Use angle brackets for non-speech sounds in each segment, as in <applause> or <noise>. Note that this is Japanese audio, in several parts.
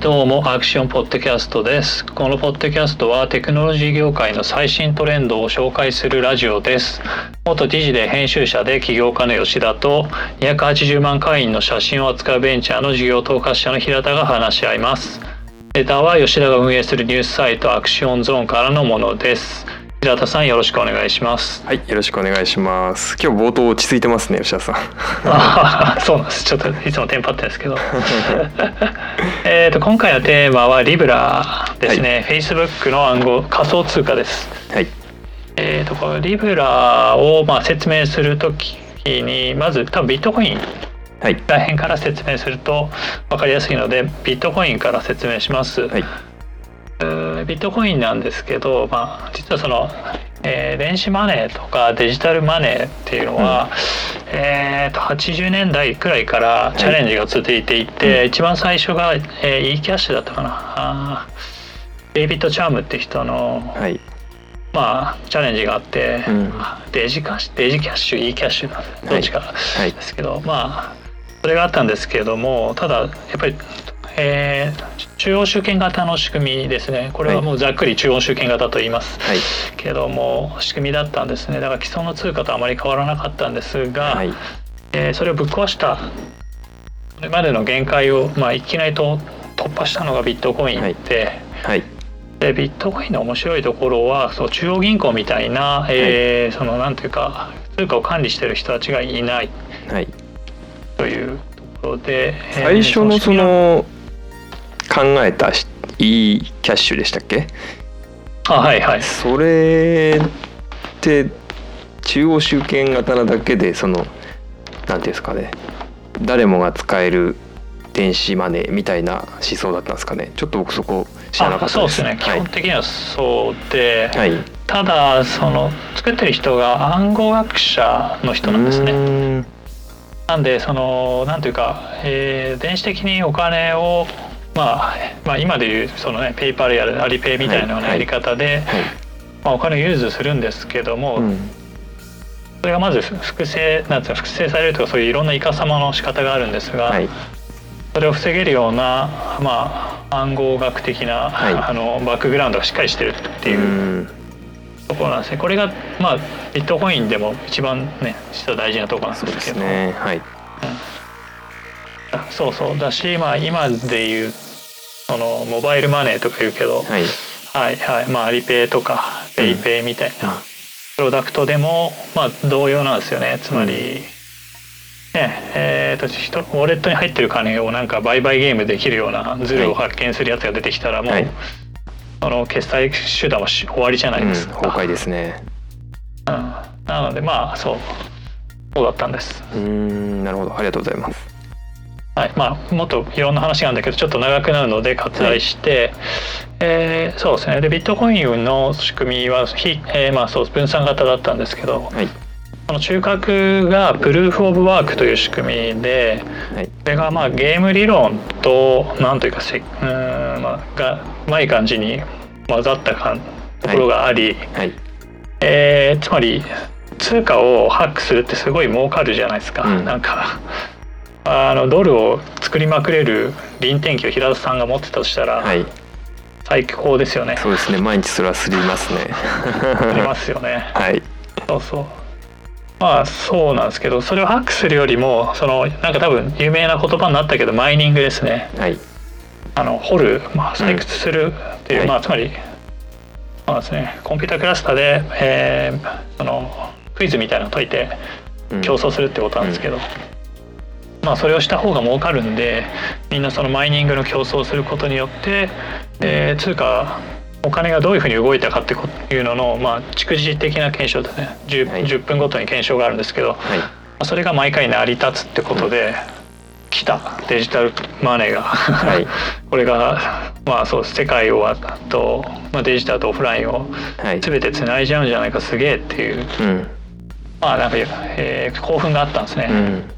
どうもアクションポッドキャストです。このポッドキャストはテクノロジー業界の最新トレンドを紹介するラジオです。元理事で編集者で起業家の吉田と280万会員の写真を扱うベンチャーの事業統括者の平田が話し合います。ネタは吉田が運営するニュースサイトアクションゾーンからのものです。平田さんよろしくお願いします。はい、よろしくお願いします。今日冒頭落ち着いてますね、吉田さん。あーそうなんです。ちょっといつもテンパってるんですけど。<laughs> えーと今回のテーマはリブラですね、Facebook の暗号仮想通貨です。はい、えーとこのリブラをまあ説明するときにまず多分ビットコインはい、ら辺から説明すると分かりやすいのでビットコインから説明します、はい、ビットコインなんですけど、まあ、実はその、えー電子マネーとかデジタルマネーっていうのは、えーと80年代くらいからチャレンジが続いていて、一番最初が、えー、e キャッシュだったかな。デイビッド・チャームって人の、はい、まあ、チャレンジがあって、うん。デジカデジキャッシュ e キャッシュなんでどっちかはいですけど、まあそれがあったんですけれどもただやっぱり、えー中央集権型の仕組みですね。これはもうざっくり中央集権型と言います、はい、けども仕組みだったんですね。だから既存の通貨とあまり変わらなかったんですが、はい、えーそれをぶっ壊したこれまでの限界を、まあ、いきなりと突破したのがビットコインで。はい、でビットコインの面白いところはそう中央銀行みたいな、えーそのなんていうか通貨を管理してる人たちがいない。はい。というところで、えー最初のその考えたし e キャッシュでしたっけ？あはいはいそれって中央集権型なだけでそのなんていうんですかね、誰もが使える電子マネーみたいな思想だったんですかね。ちょっと僕そこ知らなかあったですす。そうでね、基はい本的にはそうで、はい。ただその作ってる人が暗号学者の人なんですね。なんでそのなんていうか、えー電子的にお金をまあ、まあ今でいうそのね PayPal や Alipay みたいなやり方で、はい。まあ、お金を融通するんですけども、うんそれがまず複製なんていうの複製されるとかそういういろんなイカサマの仕方があるんですが、はい。それを防げるような、まあ、暗号学的な、はいあのバックグラウンドがしっかりしてるっていううんところなんですね。これが、まあ、ビットコインでも一番ね実は大事なところなんですけどね。はい。あそうそう。だし、まあ、今でいうそのモバイルマネーとか言うけど、はい。はいはい。まあ Alipay とか PayPay みたいな。プロダクトでも、まあ、同様なんですよね。つまり、うんねえーと人ウォレットに入ってる金をなんか倍々ゲームできるようなズルを発見するやつが出てきたらもう、はい。その決済手段はし終わりじゃないうん、ですか、崩壊ですね。うん。なのでまあそう。そうだったんです。うーん、なるほど、ありがとうございます。はい、まあもっといろんな話があるんだけどちょっと長くなるので割愛して、えーそうですね。でビットコインの仕組みは非、えーまあ、そう分散型だったんですけどはい。この中核がプルーフ・オブ・ワークという仕組みではい。これがまあゲーム理論となんというかせうーん、まあ、がうまい感じに混ざったかんところがあり、はい。えーつまり通貨をハックするってすごい儲かるじゃないですか、うん。なんかあのドルを作りまくれる臨転機を平田さんが持ってたとしたらはい。最高ですよね、そうですね、毎日それはすりますね。ありますよね。<laughs> はい。そうそう。まあそうなんですけどそれをハックするよりもそのなんか多分有名な言葉になったけどマイニングですね。はい。あの掘る、まあ、採掘するっていう、はいまあつまりそうですね。コンピュータクラスターで、えーそのクイズみたいなの解いてうん。競争するってことなんですけど、まあそれをした方が儲かるんでみんなそのマイニングの競争をすることによって、えー通貨お金がどういうふうに動いたかってこいうのの、まあ、蓄次的な検証ですね 10,、はい10分ごとに検証があるんですけど、はい。まあそれが毎回成り立つってことで、来たデジタルマネーが、はい <laughs> これがまあそう世界をあと、まあ、デジタルとオフラインをはい。全てつないじゃうんじゃないかすげえっていううん。まあなんか、えー興奮があったんですね。うん。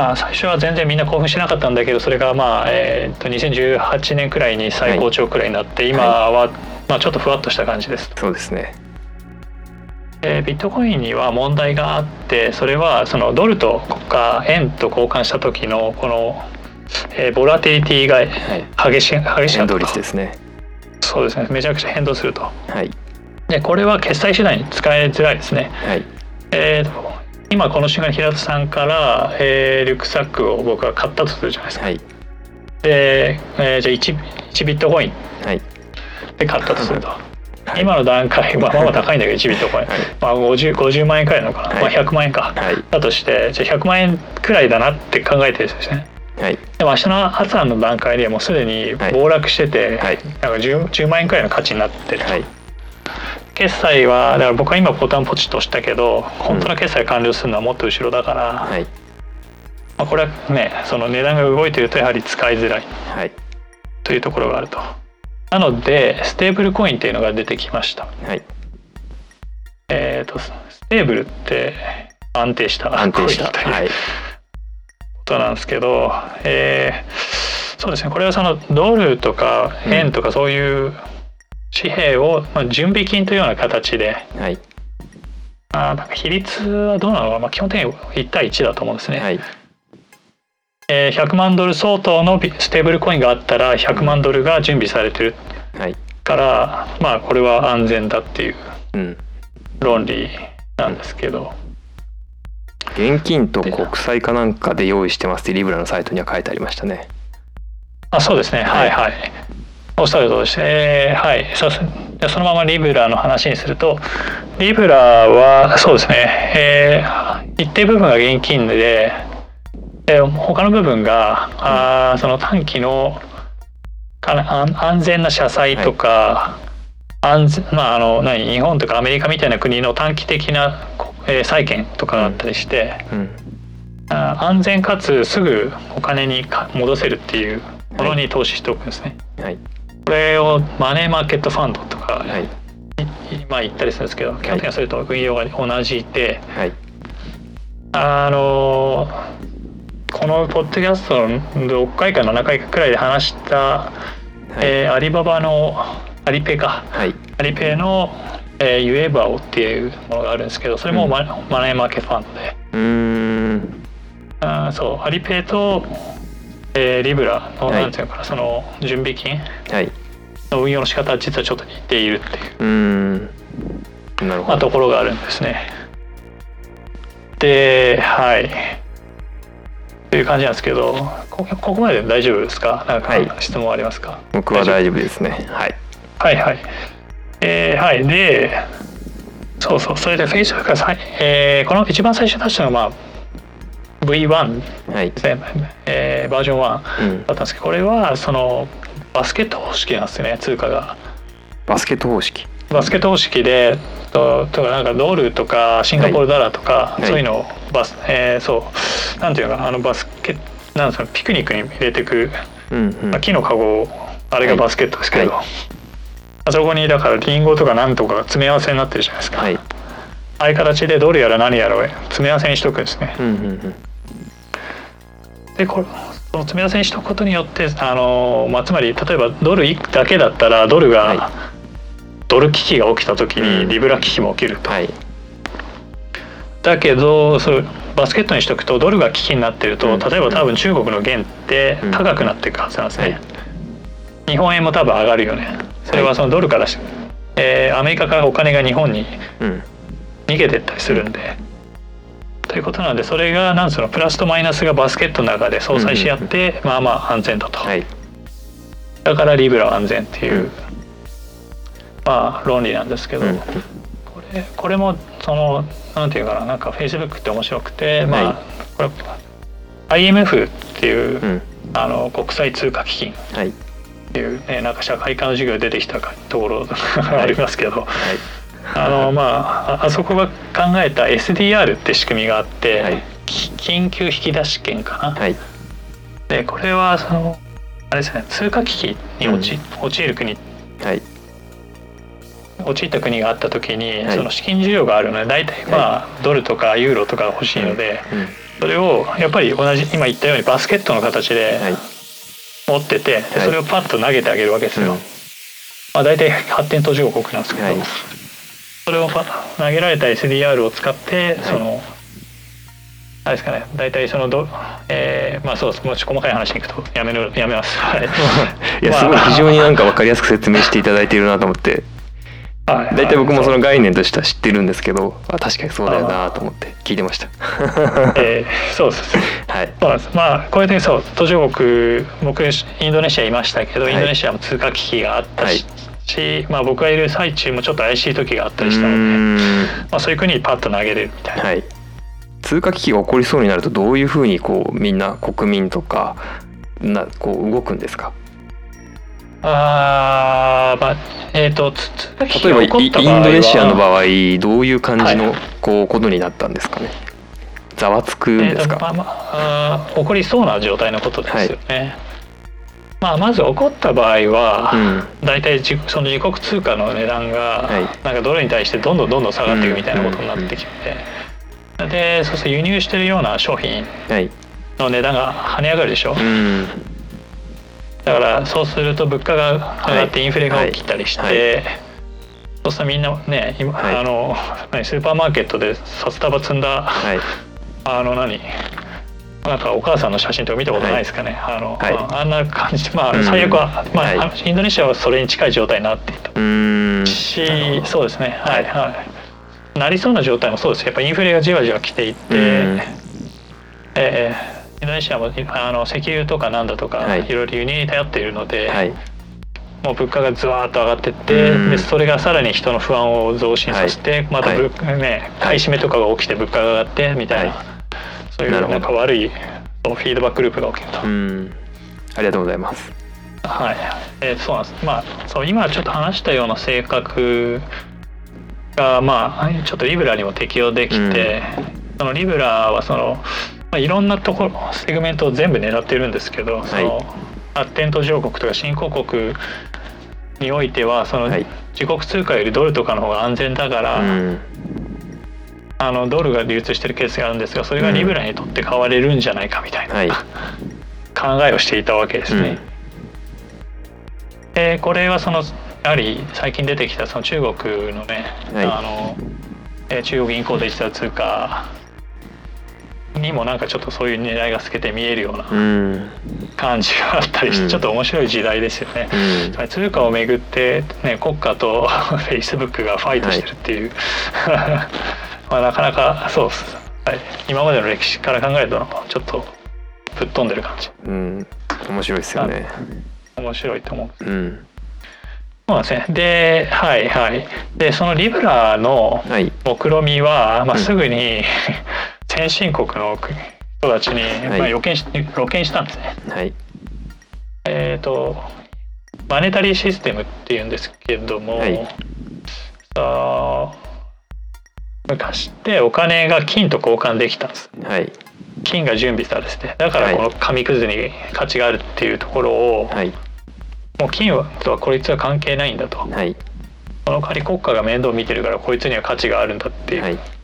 まあ、最初は全然みんな興奮しなかったんだけどそれがまあ、えー、と2018年くらいに最高潮くらいになって、今は、まあ、ちょっとふわっとした感じです。そうですね。えービットコインには問題があってそれはそのドルとか円と交換した時のこのえーボラティリティが激しい激しか変動ったと。率ですね。そうですね。めちゃくちゃ変動すると。はい。でこれは決済手段に使いづらいですね。はい。えーと今この瞬間に平田さんから、えーリュックサックを僕が買ったとするじゃないですか。はい。で、えーじゃあ 1, 1ビットコイン。はい。で買ったとすると、はい。今の段階、まあ、まあまあ高いんだけど1ビットコイン、はい。まあ、50, 50万円くらいなのかな、はい。まあ、100万円か、はい。だとしてじゃあ100万円くらいだなって考えてるんですね。はい。でも明日の朝の段階でもうすでにはい。暴落してて、はい。なんか 10, 10万円くらいの価値になってると、はい決済はだから僕は今ボタンポチッと押したけど本当の決済完了するのはもっと後ろだから、はい。まあ、これはねその値段が動いてるとやはり使いづらい。はい。というところがあると。なのでステーブルコインっていうのが出てきました。はい。えっ、とステーブルって安定した安定した。というはい。ことなんですけど、えーそうですね。これはそのドルとか円とかそういう紙幣を、まあ、準備金というような形で。はい。あーなんか比率はどうなのかな、まあ、基本的に1対1だと思うんですね、はい。えー100万ドル相当のビステーブルコインがあったら100万ドルが準備されてる。はい。からまあこれは安全だっていううん。論理なんですけど、現金と国債かなんかで用意してますってリブラのサイトには書いてありましたね。あそうですね。ははいい。はいおっしゃるとおりです。えーはい。そうですじゃあそのままリブラの話にするとリブラはそうですね、えー一定部分が現金で、えー他の部分が、あーその短期の安安全な社債とか、安全まああの何日本とかアメリカみたいな国の短期的な、こえー債券とかがあったりして、うん。あー安全かつすぐお金にか戻せるっていうものに投資しておくんですね。はいこれをマネーマーケットファンドとか、はい。いまあ言ったりするんですけど基本的にはそれと運用が同じで、はい。あのこのポッドキャストの6回か7回くらいで話した、はい。えーアリババのアリペか。はい。アリペの、えー、ユエバオっていうものがあるんですけどそれもマ,、マネーマーケットファンドで。うーん。あーそう。アリペイと、えーリブラの、はい。なんていうのかなその準備金はい。の運用の仕方は実はちょっと似ているっていう、うーん。なるまあ、ほどところがあるんですね。ではい。という感じなんですけどこここまで大丈夫ですか？なんかはい。質問ありますか、僕は大丈夫ですね。はい。はいはい。えーはい。でそうそう。それで Facebook がえーこの一番最初に出したのが、まあ、V1 はい。ですね、えーバージョン1うん。だったんですけどこれはそのバスケット方式なんですよね通貨が。バスケット方式。バスケット方式でととかなんかドルとかシンガポールダラーとか、はい。そういうのをバス、えーそう。なんていうのかなあのバスケなんですかピクニックに入れてく、うんうん。まあ木のカゴあれがバスケットですけど、はい。あそこにだからリンゴとかなんとかが詰め合わせになってるじゃないですか、はい。ああいう形でドルやら何やらを詰め合わせにしとくんですね。うんうんうんでこれその詰め合わせにしとくことによってあの、まあ、つまり例えばドル1だけだったらドルが、はい。ドル危機が起きた時うん。にリブラ危機も起きると。はい。だけどそうバスケットにしとくとドルが危機になってると、うん。例えば多分中国の元って高くなっていくはずなんですね、はい。日本円も多分上がるよね。それはそのドルからし、えーアメリカからお金が日本にうん。逃げてったりするんで、ということなんでそれがなんそのプラスとマイナスがバスケットの中で相殺し合って、まあまあ安全だと、はい。だからリブラは安全っていう、まあ論理なんですけど、うんこれこれもそのなんていうかななんかフェイスブックって面白くて、まはあこれ IMF っていう、うん。あの国際通貨基金はい。っていうねなんか社会科の授業で出てきたかところありますけど、はいあのまあああそこが考えた SDR って仕組みがあって、はい。き緊急引き出し券かな。はい。でこれはそのあれですね通貨危機に陥,、陥る国。はい。陥った国があった時に、はい。その資金需要があるので大体まあ、ドルとかユーロとかが欲しいので、うん。それをやっぱり同じ今言ったようにバスケットの形ではい。持ってて、それをパッと投げてあげるわけですよ。うん。まあ、大体発展途上国なんですけど、はいそれをパ投げられた SDR を使って、そのあれですかね大体そのど、えー、まあそうです。もうちょっと細かい話に行くとやめるやめます。はい。<laughs> いやすごい非常になんか分かりやすく説明していただいているなと思って。はい。大体僕もその概念としては知ってるんですけどあ確かにそうだよなと思って聞いてました。えーそうです。<laughs> はい。そうです。まあこれでそう途上国僕インドネシアいましたけど、はい。インドネシアも通貨危機があったし、はいしまあ、僕がいる最中もちょっと怪しい時があったりしたので、ん。まあ、そういう国にパッと投げれるみたいな、はい。通貨危機が起こりそうになるとどういうふうにこうみんな国民とかなこう動くんですか？あーまあえっ、とつ通貨危機例えばがインドネシアの場合どういう感じはのこうことになったんですかね？ざわつくんえーですか、とまあまあ、起こりそうな状態のことですよね。まあ、まず起こった場合は、うん。大体じその自国通貨の値段が、はい。なんかドルに対してどんどんどんどん下がっていくみたいなことになってきて、でそうすると輸入してるような商品はい。の値段が跳ね上がるでしょ、うん。だからそうすると物価が上がってはい。インフレが起きたりして、はい。そうするとみんなね今、はい。あの何スーパーマーケットで札束積んだはい。あの何なんかお母さんの写真とか見たことないですかね、あの、はい。まああんな感じまうん。あ最悪は、まあはい。インドネシアはそれに近い状態になっていた。し、そうですね。はいはい。なりそうな状態もそうです。やっぱインフレがじわじわ来ていって、うん。えーインドネシアもあの石油とかなんだとか、はい。い、ろいろ輸入に頼っているので、はい。もう物価がずわーっと上がってって、うん。でそれがさらに人の不安を増進させて、また物、ね買い占めとかが起きて物価が上がってみたいな、はいそういうなんか悪いフィードバックループが起きると。うん。ありがとうございます。はい、えーそうなんです。まあ、そう今ちょっと話したような性格がまあちょっとリブラにも適用できて、そのリブラはそのまあいろんなところセグメントを全部狙ってるんですけど、その発展途上国とか新興国においてはそのはい。自国通貨よりドルとかの方が安全だから、うんあのドルが流通してるケースがあるんですがそれがリブラにとって買われるんじゃないかみたいな、はい。<laughs> 考えをしていたわけですね。でこれはそのやはり最近出てきたその中国のね、はい。あのえー中国銀行デジタル通貨にもなんかちょっとそういう狙いが透けて見えるようなうん。感じがあったりして、うん。ちょっと面白い時代ですよね。うん。通貨をめぐって、ね、国家とフェイスブックがファイトしてるっていう、<laughs> まあなかなかそうです、はい、今までの歴史から考えるとちょっとぶっ飛んでる感じ。うん。面白いですよね。面白いと思う。うん。そうですね。で、はいはい。で、そのリブラのはい。目論みは、まあ、うん。すぐに先進国の人たちに、はい。まあ、予見し露見したんですね。はい。えっ、とマネタリーシステムっていうんですけども、はい。さあ昔ってお金が金と交換できたんです。はい。金が準備されててだからこの紙くずに価値があるっていうところを、はい。もう金とはこいつは関係ないんだと。はい。その代わり国家が面倒見てるからこいつには価値があるんだっていうはい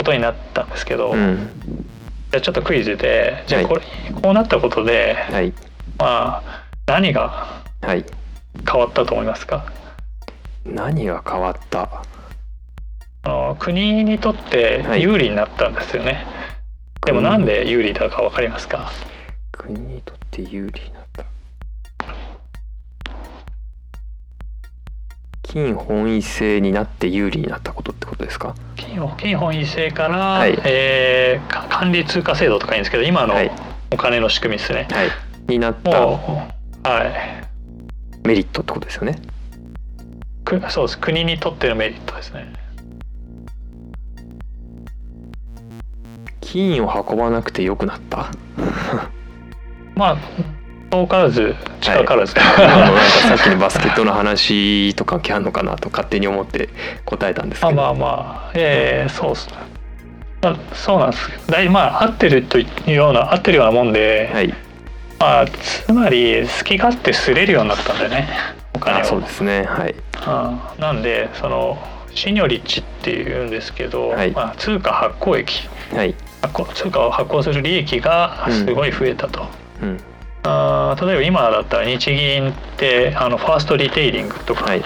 ことになったんですけど、じうん。ゃあちょっとクイズでじゃあはい。これ、こうなったことではい。まあ何がはい。変わったと思いますか？何が変わった？あの国にとってはい。有利になったんですよね、でもなんで有利だか分かりますか？国にとって有利にな金本位制になって有利になったことってことですか？金金本位制から、はい。えーか管理通貨制度とかいいんですけど今のはい。お金の仕組みですね、はい。になったはい。メリットってことですよね？くそうです。国にとってのメリットですね。金を運ばなくてよくなった？<laughs> まあ遠からず近からず、今のなんかさっきのバスケットの話と関係あるのかなと勝手に思って答えたんですけど。まあまあまあ。ええそうっすね。まあそうなんです。だいまあ合ってるというような合ってるようなもんで、はい。まあつまり好き勝手すれるようになったんだよね。お金を。あそうですね。はい。うん。なんでそのシニョリッチっていうんですけど、はい。まあ、通貨発行益。はい。発行通貨を発行する利益がすごい増えたと。うんあー例えば今だったら日銀ってあのファーストリテイリングとか、はい。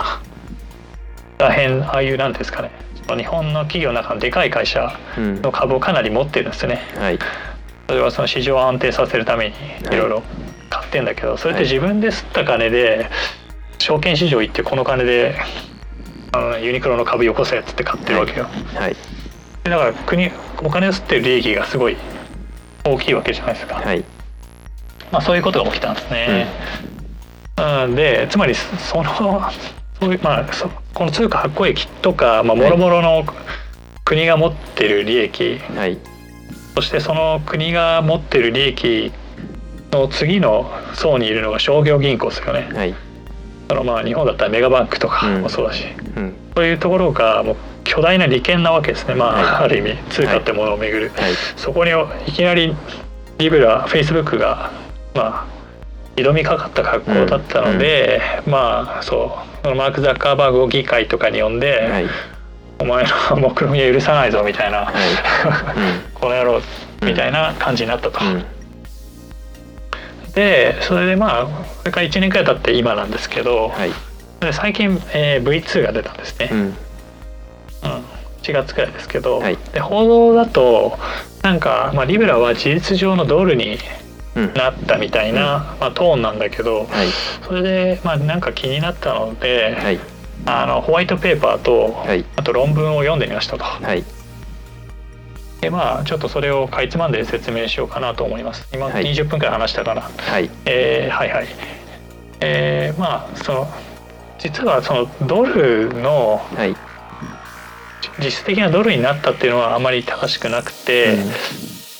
らへんああいうなんですかね。日本の企業の中のでかい会社うん。の株をかなり持ってるんですね。はい。それはその市場を安定させるためにい。ろいろ買ってんだけどそれって自分で吸った金で証券市場行ってこの金であのユニクロの株よこせっつって買ってるわけよ。はい。でだから国お金を吸ってる利益がすごい大きいわけじゃないですか。はいまあそういうことが起きたんですね。うん、でつまりそのそういうまあそこの通貨発行益とかまあもろもろの国が持ってる利益、はい。そしてその国が持ってる利益の次の層にいるのが商業銀行ですよね。はい。そのまあ日本だったらメガバンクとかもそうだし、うん。そういうところがもう巨大な利権なわけですね。まあ、はい。ある意味通貨ってものをめぐる。はい。そこにいきなりリブラフェイスブックがまあ挑みかかった格好だったので、まあそう。マーク・ザッカーバーグを議会とかに呼んで、はい。お前の目論見は許さないぞみたいな、はい。<laughs> この野郎みたいな感じになったと。うん。うんでそれでまあそれから1年くらい経って今なんですけど、はい。で最近、えー V2 が出たんですね。うん。うん、4月くらいですけど、はい。で報道だとなんか、まあ、リブラは事実上のドルにうんなったみたいな、まあ、トーンなんだけどはい。それで、まあ、なんか気になったので、はい。あのホワイトペーパーと、はい。あと論文を読んでみましたと。はい。でまあちょっとそれをかいつまんで説明しようかなと思います。今はい。20分くらい話したかな。はい。えーはいはい。えーまあその実はそのドルのはい。実質的なドルになったっていうのはあまり正しくなくて、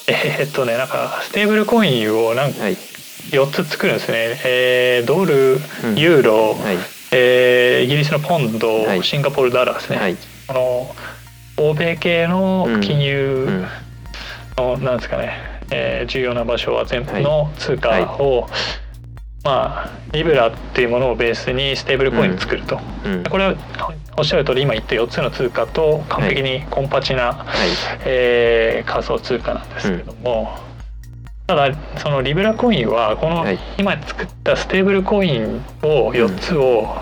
えーっとねなんかステーブルコインをなんかはい。4つ作るんですね、えードルうん。ユーロ、はい。えーイギリスのポンド、はい。シンガポールダラーですね、はい。あの欧米系の金う融ん。の、なんですかね、えー重要な場所は全部はい。の通貨を、まあリブラっていうものをベースにステーブルコインを作ると、うん。これはおっしゃる通り今言った4つの通貨と完璧にコンパチな、はい。えー仮想通貨なんですけども、ただそのリブラコインはこのはい。今作ったステーブルコインを4つを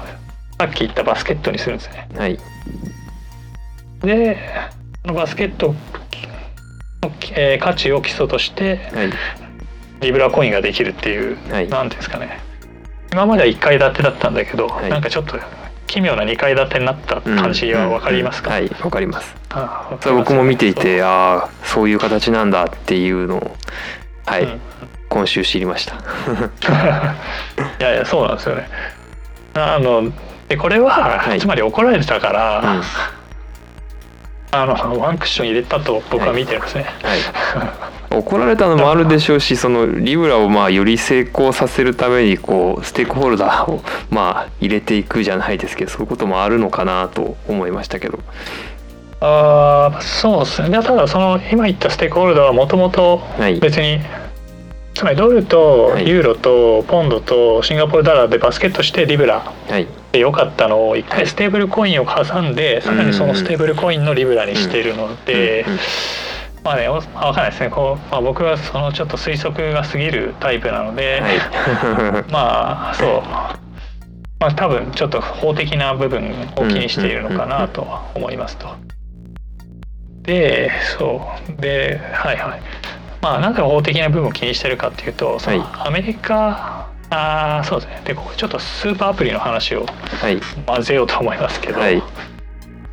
さっき言ったバスケットにするんですね。はい。でこのバスケットの、えー価値を基礎としてはい。リブラコインができるっていう、はい。なんていうんですかね。今までは1階建てだったんだけど、はい。なんかちょっと奇妙な2階建てになった感じは分かりますか、はいわかります。あわかそれります。僕も見ていてああそういう形なんだっていうのをはい、うん。今週知りました。<laughs> いやいやそうなんですよね。あのでこれは、はい。つまり怒られてたから、うんあのワンクッション入れたと僕は見てるんですね、はい、<laughs> 怒られたのもあるでしょうしそのリブラをまあより成功させるためにこうステークホルダーをまあ入れていくじゃないですけどそういうこともあるのかなと思いましたけど。ああそうですね。でただその今言ったステークホルダーはもともとはい。別に、つまりドルとはい。ユーロとポンドとシンガポールダラーでバスケットしてリブラはいで良かったのを一はい。回ステーブルコインを挟んで、さらにそのステーブルコインのリブラにしているので、まあねお分かんないですね。こう、まあ、僕はそのちょっと推測が過ぎるタイプなので、はい。<laughs> まあそう。まあ多分ちょっと法的な部分を気にしているのかなとは思いますと。でそう。ではいはい。まあなんで法的な部分を気にしてるかっていうとそのはアメリカあーそうですね。でここちょっとスーパーアプリの話をはい。混ぜようと思いますけど、はい。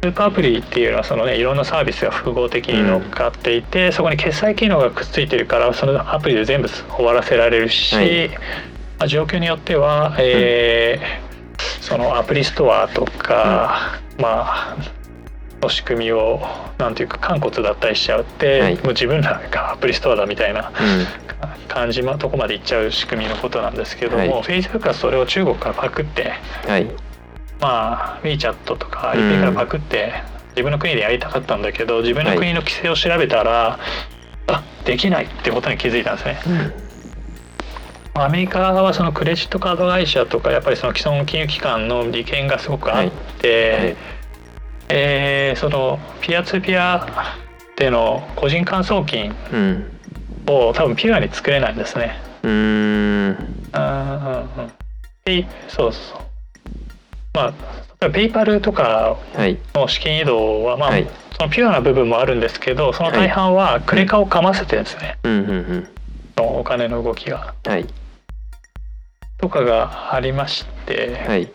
スーパーアプリっていうのはそのねいろんなサービスが複合的に乗っかっていて、そこに決済機能がくっついてるからそのアプリで全部終わらせられるし、はい。まあ、状況によっては、えーそのアプリストアとか、まあの仕組みをなんていうか肝骨だったりしちゃって、はい。もう自分らがアプリストアだみたいなうん。感じのとこまで行っちゃう仕組みのことなんですけども、はい。Facebook はそれを中国からパクってはい。まあ WeChat とかうん IP からパクって自分の国でやりたかったんだけど自分の国の規制を調べたら、あできないってことに気づいたんですね。アメリカはそのクレジットカード会社とかやっぱりその既存金融機関の利権がすごくあって、はいえーそのピアツーピアでの個人間送金うんを多分ピュアに作れないんですね。うーん。うんうんうん。でそうそうまあペイパルとかはい。の資金移動はまあ、はい。そのピュアな部分もあるんですけどその大半はクレカをかませてですね、うんうんうん。お金の動きが。はい。とかがありまして、はい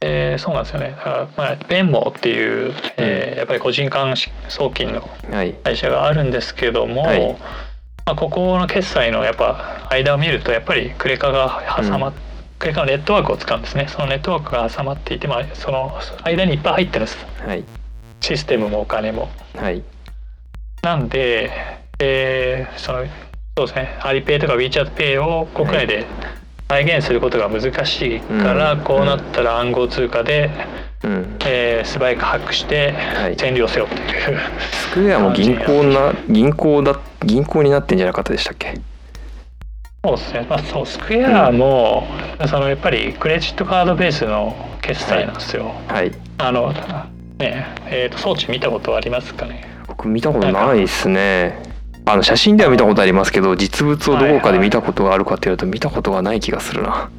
えーそうなんですよね。だから、まあ、ベンモっていう、えーやっぱり個人間送金のはい。会社があるんですけども、はい。まあ、ここの決済のやっぱ間を見るとやっぱりクレカが挟まっ、うクレカのネットワークを使うんですね。そのネットワークが挟まっていて、まあ、その間にいっぱい入ってるんです。はい。システムもお金も。はい。なんで、えーそのそうですね。アリペイとか WeChatPay を国内で再現することが難しいから、うん。こうなったら暗号通貨で、うん。えー素早くハックしてはい。占領せよという、スクエアも銀行な銀行だ銀行になってんじゃなかったでしたっけ？そうですね、まあ、そうスクエアも、そのやっぱりクレジットカードベースの決済なんですよ。はい。あのねえー、と装置見たことありますかね？僕見たことないですねあの写真では見たことありますけど実物をどこかで見たことがあるかっていうと見たことがない気がするな。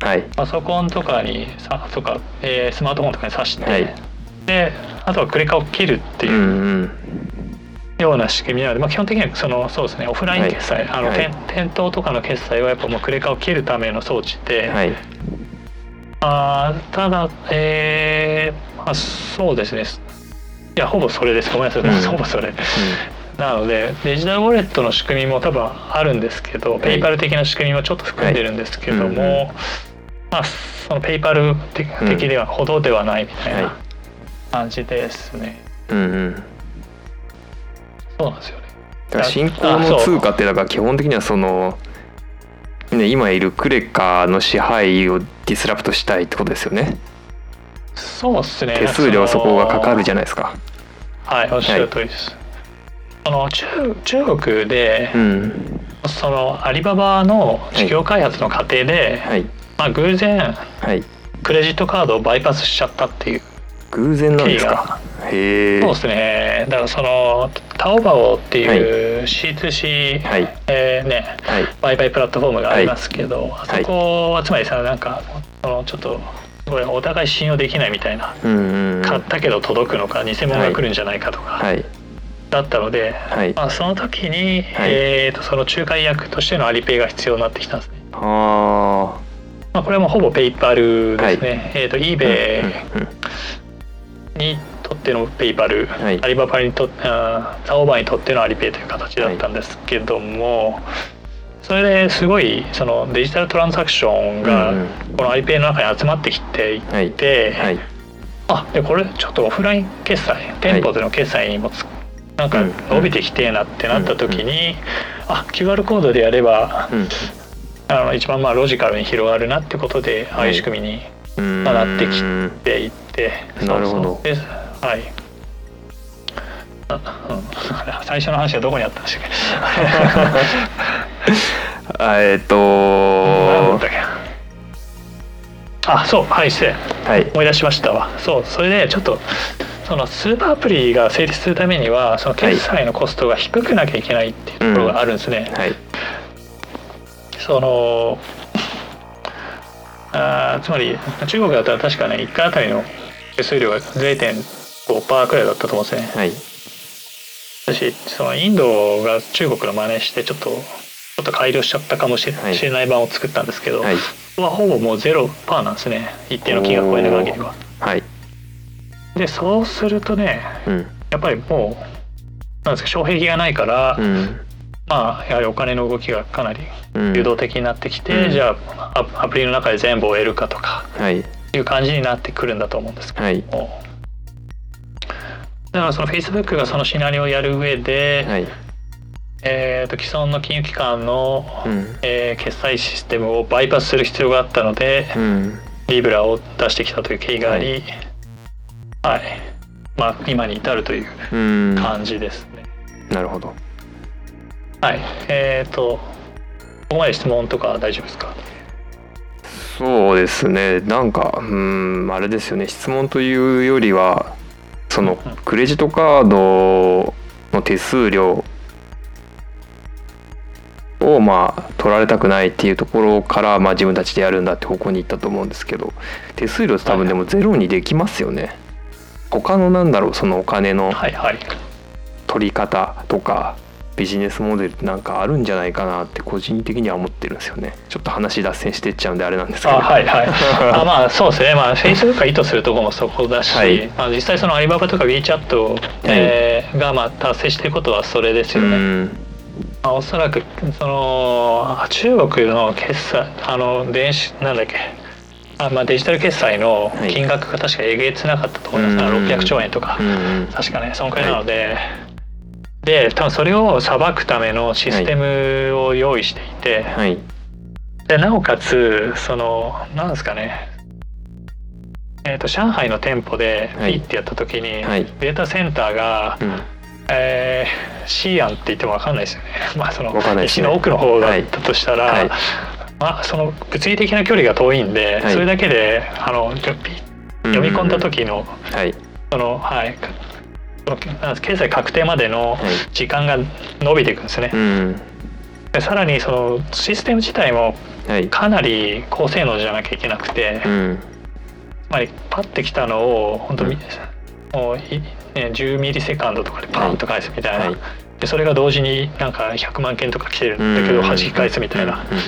はい。パソコンとかにさとか、えースマートフォンとかに挿して、はい。であとはクレカを切るってうんいううんような仕組みなので、まあ、基本的にはそのそうですねオフライン決済、あの、店店頭とかの決済はやっぱもうクレカを切るための装置で、はい。あーただえーまあ、そうですね。いやほぼそれです。ごめんなさい、うん。<laughs> ほぼそれなのでデジタルウォレットの仕組みも多分あるんですけど、い。ペイパル的な仕組みもちょっと含んでるんですけども、はい。まあそのペイパル的ではほどではないみたいはい。な感じですね、うんうん。そうなんですよね。だから新興の通貨ってだから基本的にはそのね今いるクレカの支配をディスラプトしたいってことですよね。そうですね。手数料そこがかかるじゃないですか。はいおっしゃる通りです、その中中国で、うん。そのアリババの事業開発の過程で、はい。まあ、偶然はい。クレジットカードをバイパスしちゃったっていう。偶然なんですか？へえ。そうですね。だからそのタオバオっていう C2C、はい。えーねはい。売買プラットフォームがありますけど、あはい。そこはつまりさなんかそのちょっとすごいお互い信用できないみたいな、うんうんうん。買ったけど届くのか偽物が来るんじゃないかとか、はいだったので、はい。まあ、その時に、はい。えー、とその仲介役としてのアリペイが必要になってきたんですね。あ。まあ、これはもうほぼペイパルですね。はえー、とあ eBay にとってのペイパル、はい。アリババにとあーザオーバーにとってのアリペイという形だったんですけども、それですごいそのデジタルトランザクションがこのアリペイの中に集まってきていはい。て、はい。あでこれちょっとオフライン決済店舗での決済にもつ、なんかうん。伸びてきてえなってなった時に、あ QR コードでやればうん。あの一番まあロジカルに広がるなってことで、ああい。う仕組みになってきていってなるほど。はい。<laughs> 最初の話はどこにあったんでしたっけ？<laughs> あえっとあそう。はい失礼。はい。思い出しましたわ。そう。それでちょっとそのスーパーアプリが成立するためにはその決済のコストが低くなきゃいけないっていうところがあるんですね、はい。そのあーつまり中国だったら確かね1回あたりの手数料が0.5%くらいだったと思うんですね。はい。私そのインドが中国の真似してちょっとちょっと改良しちゃったかもしれ,、はい。知れない版を作ったんですけど、はい。ほぼもう0%なんですね。一定の金額を超えない限りは。はいでそうするとねうん。やっぱりもうなんですか障壁がないから、うん。まあやはりお金の動きがかなりうん。流動的になってきて、うん。じゃあアアプリの中で全部を得るかとかはい。いう感じになってくるんだと思うんですけはい。ども、だからその Facebook がそのシナリオをやる上で、はい。えー、と既存の金融機関の、うん。えー決済システムをバイパスする必要があったので、うん。リブラを出してきたという経緯があり、はいまあ、今に至るといううん。感じですね。なるほど。はい。えっ、とここまで質問とか大丈夫ですか？そうですね。なんかうんあれですよね。質問というよりはそのうん。クレジットカードの手数料ををまあ取られたくないっていうところからまあ自分たちでやるんだって方向に行ったと思うんですけど手数料って多分でもゼロにできますよね。他のなんだろうそのお金の取り方とかビジネスモデルってなんかあるんじゃないかなって個人的には思ってるんですよね。ちょっと話脱線してっちゃうんであれなんですけど。あはいはい。あまあそうですね。まあフェイスブックが意図するところもそこだし、はい。まあ、実際そのアリババとか WeChat、えーがまあ達成していることはそれですうよね、ん。まあ、おそらくその中国の決済あの電子なんだっけあ、まあ、デジタル決済のはい。金額が確かえげつなかったと思います、うん。600兆円とか、確かねそのくらいなので、で多分それを裁くためのシステムを用意していて、はい。でなおかつそのなんですかね。えー、と上海の店舗でピはい。ッてやった時に、はい。データセンターが、うん。えー、シーアンって言っても分かんないですよね。<laughs> まあその石の奥の方だったとしたら、はいまあその物理的な距離が遠いんで、はい。それだけであの読み込んだ時の、はい。そのはい経済確定までのはい。時間が伸びていくんですね。うん。でさらにそのシステム自体もはい。かなり高性能じゃなきゃいけなくて、うん。つまりパッてきたのを本当に、うん。もうい、ね、10ミリセカンドとかでパンと返すみたいな、はい。でそれが同時になんか100万件とか来てるんだけど弾き返すみたいな、うん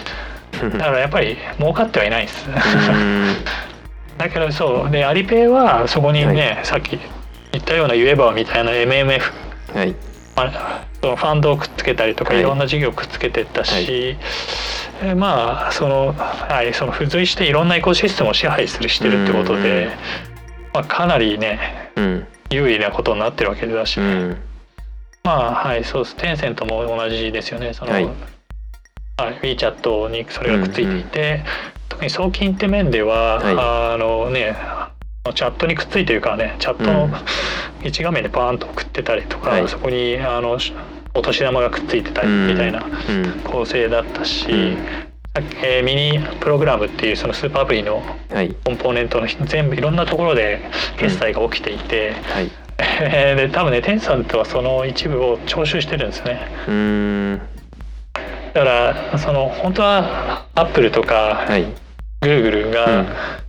だからやっぱり儲かってはいないです、うん。<laughs> だけどそうでアリペイはそこにね、さっき言ったような言えばみたいな MMF はい。まあそのファンドをくっつけたりとか、はい。い、ろんな事業をくっつけてったし、えまあその,、はい、その付随していろんなエコシステムを支配するしてるってことうん。で、まあ、かなりねうん。有利なことになってるわけだし、うん。まあはいそうです。テンセントも同じですよね。その、はいはい WeChat にそれがくっついていて、特に送金って面では、はあのねチャットにくっついてるからねチャットのうん。一画面でパーンと送ってたりとか、はい。そこにあのお年玉がくっついてたりみたいなうん。構成だったし、うん。さっきえーミニプログラムっていうそのスーパーアプリのはい。コンポーネントの全部いろんなところで決済が起きていて、はい。え <laughs> ーで多分ねテンサントはその一部を徴収してるんですね。うんだからその本当はアップルとかはい。グーグルうん。が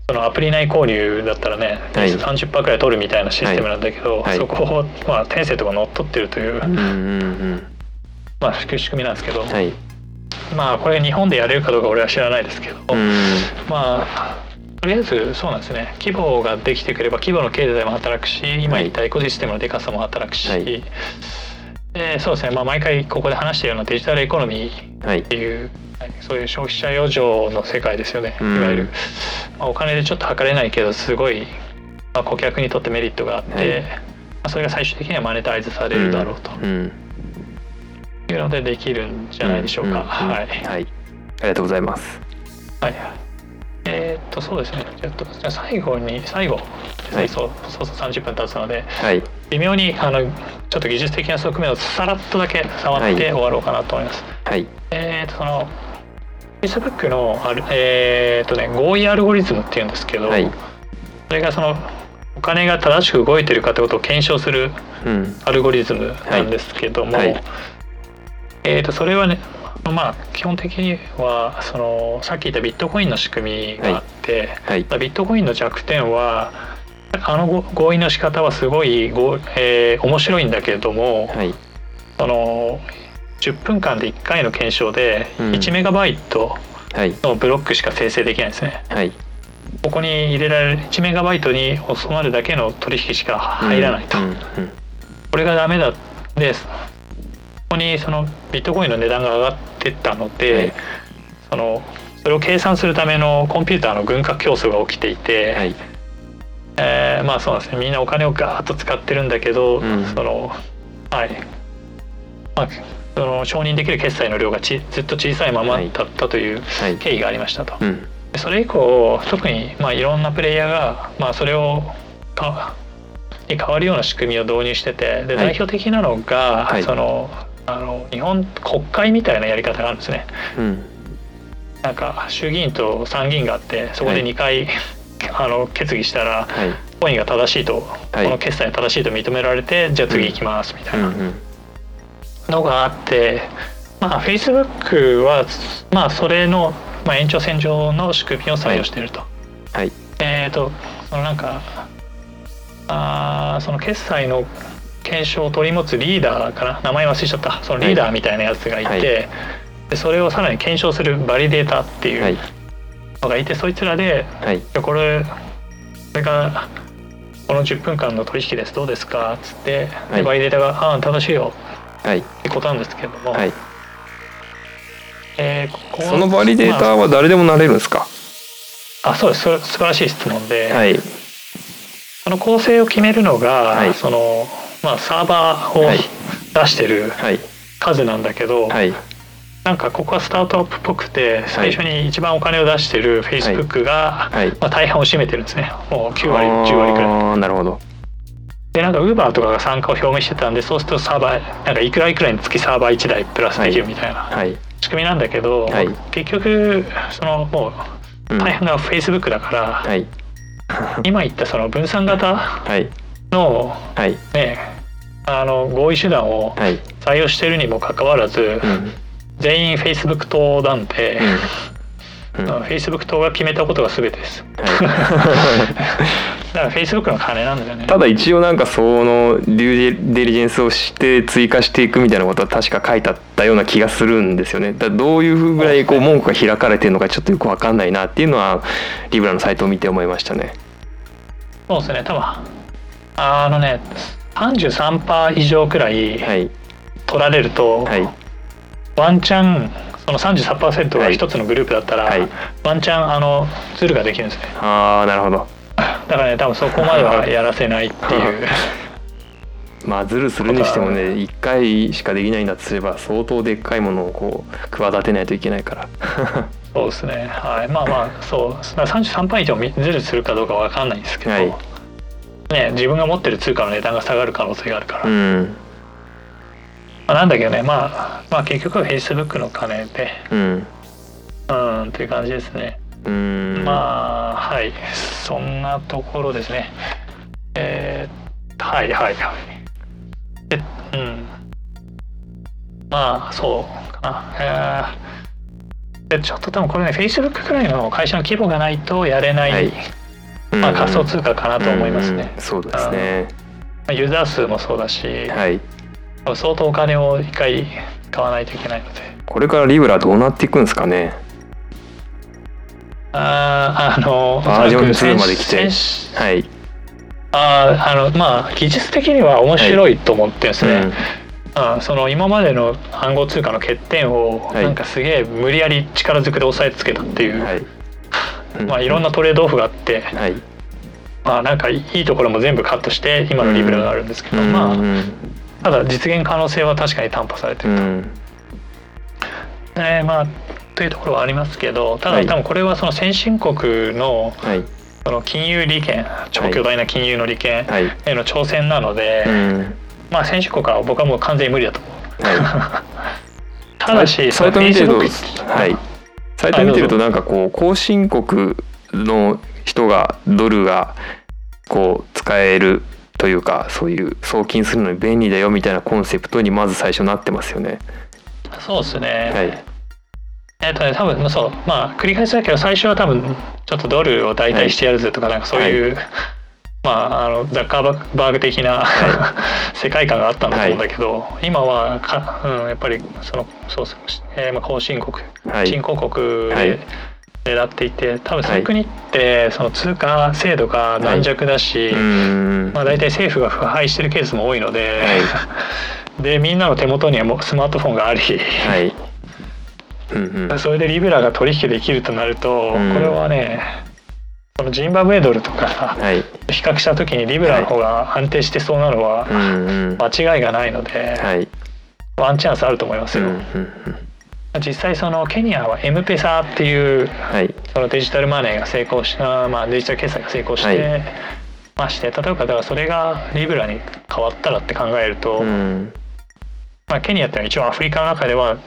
そのアプリ内購入だったらね、はい。30%くらい取るみたいなシステムなんだけど、はい。そこを、まあ、テンセントが乗っ取ってるという、うんうんまあ、仕組みなんですけど、うんはい。まあこれ日本でやれるかどうか俺は知らないですけど、うんまあとりあえずそうなんですね。規模ができてくれば規模の経済も働くし今言ったエコシステムのでかさも働くし、はいでそうですね、まあ、毎回ここで話しているようなデジタルエコノミーはい。っていう、はい。そういう消費者余剰の世界ですよね、うん。いわゆる、まあ、お金でちょっと測れないけどすごい、まあ、顧客にとってメリットがあって、はい。まあ、それが最終的にはマネタイズされるだろうと。うん。いうのでできるんじゃないでしょうか。はい。はい。ありがとうございます。はい。とそうですね。ちょっとじゃあ最後に最後、はい。そうそうそう30分経つのではい。微妙にあのちょっと技術的な側面をさらっとだけ触はい。って終わろうかなと思います。はい。えーっとその Facebook のあるえーっとね合意アルゴリズムっていうんですけど、はい。それがそのお金が正しく動いてるかってことを検証するうん。アルゴリズムなんですけども、はいはい。えー、とそれはねまあ基本的にはそのさっき言ったビットコインの仕組みがあって、はい。ビットコインの弱点はあのご合意の仕方はすごいご、えー面白いんだけれども、はい。その10分間で1回の検証でうん。1メガバイトはい。のブロックしか生成できないんですね。はい。ここに入れられる1メガバイトに収まるだけの取引しか入らないと。うんうん。これがダメだ。でここにそのビットコインの値段が上がってったので、はい。そのそれを計算するためのコンピューターの軍拡競争が起きていて、はい。えーまあそうですね。みんなお金をガーッと使ってるんだけど、うん。そのはい。まあその承認できる決済の量がちずっと小さいままだったというはい。経緯がありましたと。うん。でそれ以降特にまあいろんなプレイヤーがまあそれをかに変わるような仕組みを導入しててではい。代表的なのが、はい。そのあの日本国会みたいなやり方があるんですね。うん。なんか衆議院と参議院があってそこではい。2回、<laughs> あの決議したらはい。コインが正しいと、はい。この決済が正しいと認められてじゃあ次行きますみたいな。のがあってまあ Facebook はまあそれの、まあ、延長線上の仕組みを採用していると。はい。えっ、とそのなんかあーその決済の検証を取り持つリーダーかな？名前忘れちゃった。そのリーダーみたいなやつがいて、はい。でそれをさらに検証するバリデータってはい。いうのがいて、そいつらではい。これこれがこの10分間の取引です。どうですか？っつって、はい。でバリデータが「ああ正しいよ」はい。ってことなんですけれども、はい。えーここそのバリデータは誰でもなれるんですか？あそうです。素晴らしい質問で、はい。その構成を決めるのが、はい。そのまあ、サーバーをはい。出してるはい。数なんだけど、はい。なんかここはスタートアップっぽくて最初に一番お金を出してる Facebook が、はい。まあ、大半を占めてるんですね。もう9割10割くらい。なるほど。でなんか Uber とかが参加を表明してたんでそうするとサーバーなんかいくらいくらにつきサーバー1台プラスできるみたいなはい。仕組みなんだけど、はい。結局そのもううん。大半が Facebook だから、はい。今言ったその分散型はいのはい。ねあの合意手段をはい。採用しているにもかかわらず、うん。全員 Facebook 党なんで、うん。うん。うん Facebook 党が決めたことが全てです。はい。だから Facebook の金なんだよね。ただ一応なんかそのデューデリジェンスをして追加していくみたいなことは確か書いてあったような気がするんですよね。だどういうぐらいこう文句が開かれてるのかちょっとよくわかんないなっていうのはリブラのサイトを見て思いましたね。そうですね。多分あのね33%以上くらいはい。取られると、はい。ワンチャンその33%が一つのグループだったら、はい。ワンチャンあのズルができるんですね。ああなるほど。だからね多分そこまでは <laughs> やらせないっていう。<laughs> まあズルするにしてもね1回しかできないんだとすれば相当でっかいものをこう企てないといけないから。<laughs> そうですね。はい。まあまあそう。だから33%以上ズルするかどうかわかんないんですけど、はいね自分が持ってる通貨の値段が下がる可能性があるから、うまんあ、なんだけどねまあまあ結局は Facebook の金で。うん。うんっていう感じですね。うん。まあはい。そんなところですね。えー、はいはいはい。でうん。まあそうかな。えーでちょっと多分これね Facebook くらいの会社の規模がないとやれない、はいまあ、仮想通貨かなと思いますね。うん、そうですね。まあユーザー数もそうだし、はい。相当お金を一回使わないといけないので。これからリブラどうなっていくんですかね？あーあのバージョンおそらく2まで来て。先はい。あーあのまあ技術的には面白いと思ってですね、うん。あその今までの暗号通貨の欠点をはい。なんかすげえ無理やり力ずくで押さえつけたっていう、はいまあいろんなトレードオフがあって、はい。まあなんかいいところも全部カットして今のリブラがあるんですけど、うん。まあうん。ただ実現可能性は確かに担保されてるうん。と、ねまあというところはありますけどただはい。多分これはその先進国のはい。その金融利権超巨大な金融の利権はい。への挑戦なので、うん。まあ先進国は僕はもう完全に無理だと。思う。は <laughs> ただしいサイト見てるとはいサイト見てるとなんかこう後進国の人がドルがこう使えるというかそういう送金するのに便利だよみたいなコンセプトにまず最初なってますよね。そうですね。はいえっとね、多分そうまあ繰り返しだけど最初は多分ちょっとドルを代替してやるぜとかなんかそういう、まああのザッカーバーグ的な世界観があったんだと思うんだけど、今はか、うん、やっぱりそのそうえーまあ、後進国、はい。新興国はい。で狙っていて多分そういう国ってその通貨制度が軟弱だし、うん。まあ、大体政府が腐敗してるケースも多いので、<laughs> でみんなの手元にはもうスマートフォンがあり、はい。うんうん。それでリベラが取引できるとなると、うん。これはねそのジンバブエドルとかはい。比較した時にリベラの方が安定してそうなのは間違いがないので、はい。ワンチャンスあると思いますよ、うんうんうん。実際そのケニアは M ペサっていうはい。そのデジタルマネーが成功した、まあ、デジタル決済が成功して、はい。まして例えばだからそれがリブラに変わったらって考えると、うん。まあ、ケニアってのは一応アフリカの中では、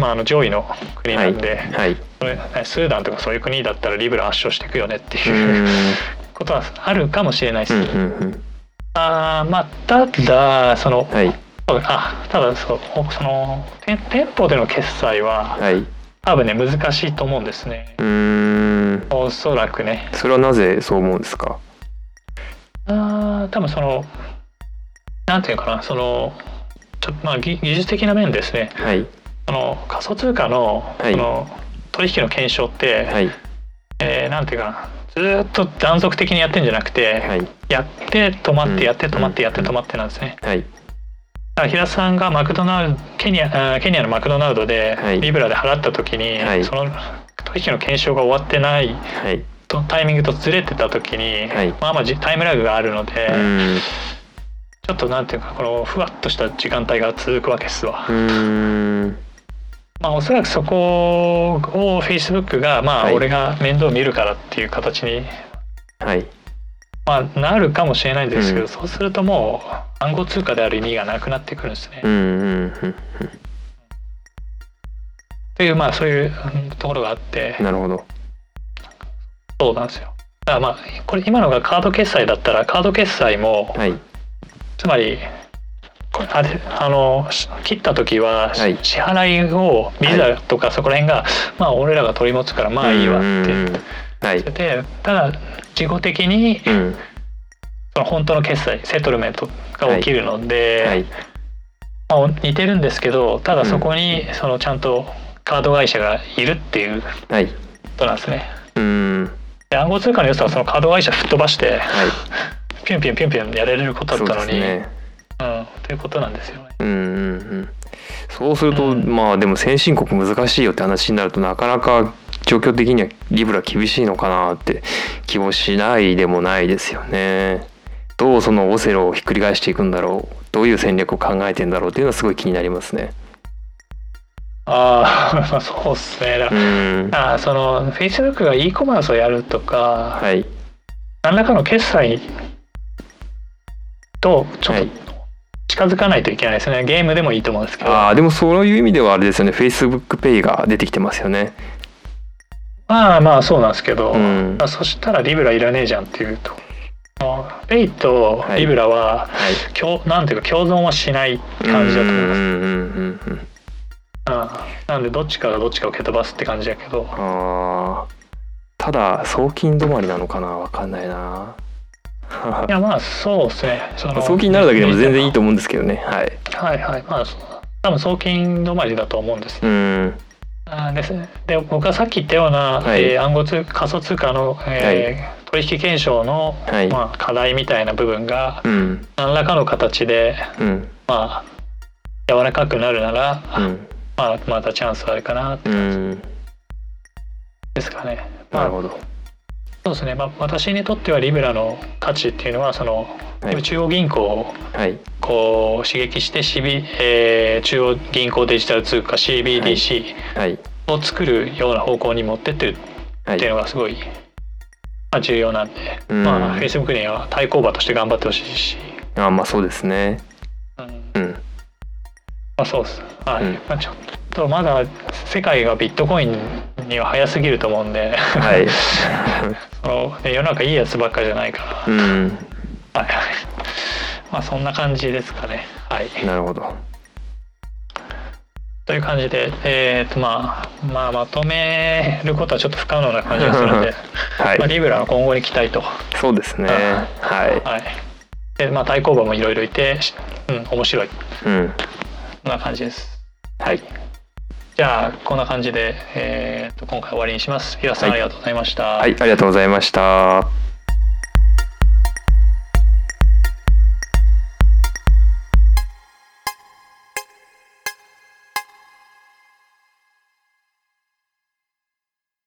まあ、あの上位の国はないんで、はいそれスーダンとかそういう国だったらリブラ圧勝していくよねってういうん。ことはあるかもしれないです。うんうんうん。あーまあただそのはい。あただそうその店店舗での決済ははい。多分ね難しいと思うんですね。うーん。おそらくね。それはなぜそう思うんですか？あー多分そのなんていうのかなそのちょまあ技技術的な面ですね。はいその仮想通貨の,、はい。その取引の検証って、はい。えーなんていうかな。ずーっと断続的にやってんじゃなくて、はい。やって止まってやって止まってやってうん止まってなんですね。はい。だから平田さんがマクドナルドケニアケニアのマクドナルドではい。ビブラで払った時に、はい。その取引の検証が終わってないはい。とタイミングとずれてた時に、はい。まあまあじタイムラグがあるので、ちょっとなんていうかこのふわっとした時間帯が続くわけですわ。まあおそらくそこを Facebook がまあはい。俺が面倒見るからっていう形にはい。まあなるかもしれないんですけど、うん。そうするともう暗号通貨である意味がなくなってくるんですね。うんうんうん。というまあそういううんところがあって。なるほど。そうなんですよ。だからまあこれ今のがカード決済だったらカード決済もはい。つまりあれあのし切った時はしはい。支払いをビザとかそこら辺がまあ俺らが取り持つからまあいいわって。はい。っててただ自己的にうん。その本当の決済セトルメントが起きるので、はい。まあ、似てるんですけどただそこにそのちゃんとカード会社がいるっていうこはい。となんですね。うーん。で暗号通貨の良さはそのカード会社吹っ飛ばしてはい。<laughs> ピュンピュンピュンピュンやれることだそうったのに、ですねうん、ということなんですよね。うんうんうん。そうすると、うん。まあでも先進国難しいよって話になるとなかなか状況的にはリブラ厳しいのかなって気もしないでもないですよね。どうそのオセロをひっくり返していくんだろう？どういう戦略を考えてんだろうっていうのはすごい気になりますね。ああそうっすね。だ <laughs> うからん。あーその Facebook が e コマースをやるとか、はい。何らかの決済とちょっとはい近づかないといけないですねゲームでもいいと思うんですけど。ああでもそういう意味ではあれですよね。FacebookPay が出てきてますよね。まあまあそうなんですけど、うん。まあ、そしたらリブラいらねえじゃんっていうと。ペイとはい。リブラは、はい。共なんていうか共存はしない感じだと思います、うんうんうんうんうん。うんなんでどっちかがどっちかを蹴飛ばすって感じだけど。あー。ただ送金止まりなのかな。わかんないな。いやまあそうですね。その送金になるだけでも全然いいと思うんですけどね。はい。はいはい。まあ多分送金止まりだと思うんですうん。あーです。ねで僕はさっき言ったような、はい。えー暗号通仮想通貨の、えー取引検証の、はい。まあ、課題みたいな部分がうん。何らかの形で、うん。まあ、柔らかくなるなら、うん。まあ、またチャンスはあるかなうん。ですかね。まあなるほどそうですね、まあ、私にとってはリブラの価値っていうのはその、はい。中央銀行をはい。こう刺激して CB、えー中央銀行デジタル通貨 CBDC はい。を作るような方向に持ってってるっていうはいのがすごい、まあ、重要なんで、うん。まあ Facebook には対抗馬として頑張ってほしいし、あまあそうですね。うん。うん。まあ、そうです、はい。うん。まあ、ちょっとまだ世界がビットコインには早すぎると思うんで、はい。<laughs> そのね世の中いいやつばっかじゃないから、うん。はい。はいまあそんな感じですかね。はい。なるほど。という感じでえっ、とまあまあまとめることはちょっと不可能な感じがするので、<laughs> はい。まあ、リブラの今後に期待と。そうですね。はい。はい。でまあ対抗馬もいろいろいてしうん面白い。うん。そんな感じです。はいじゃあこんな感じで、えー、と今回終わりにします。平田さん、はい。ありがとうございました、はいありがとうございました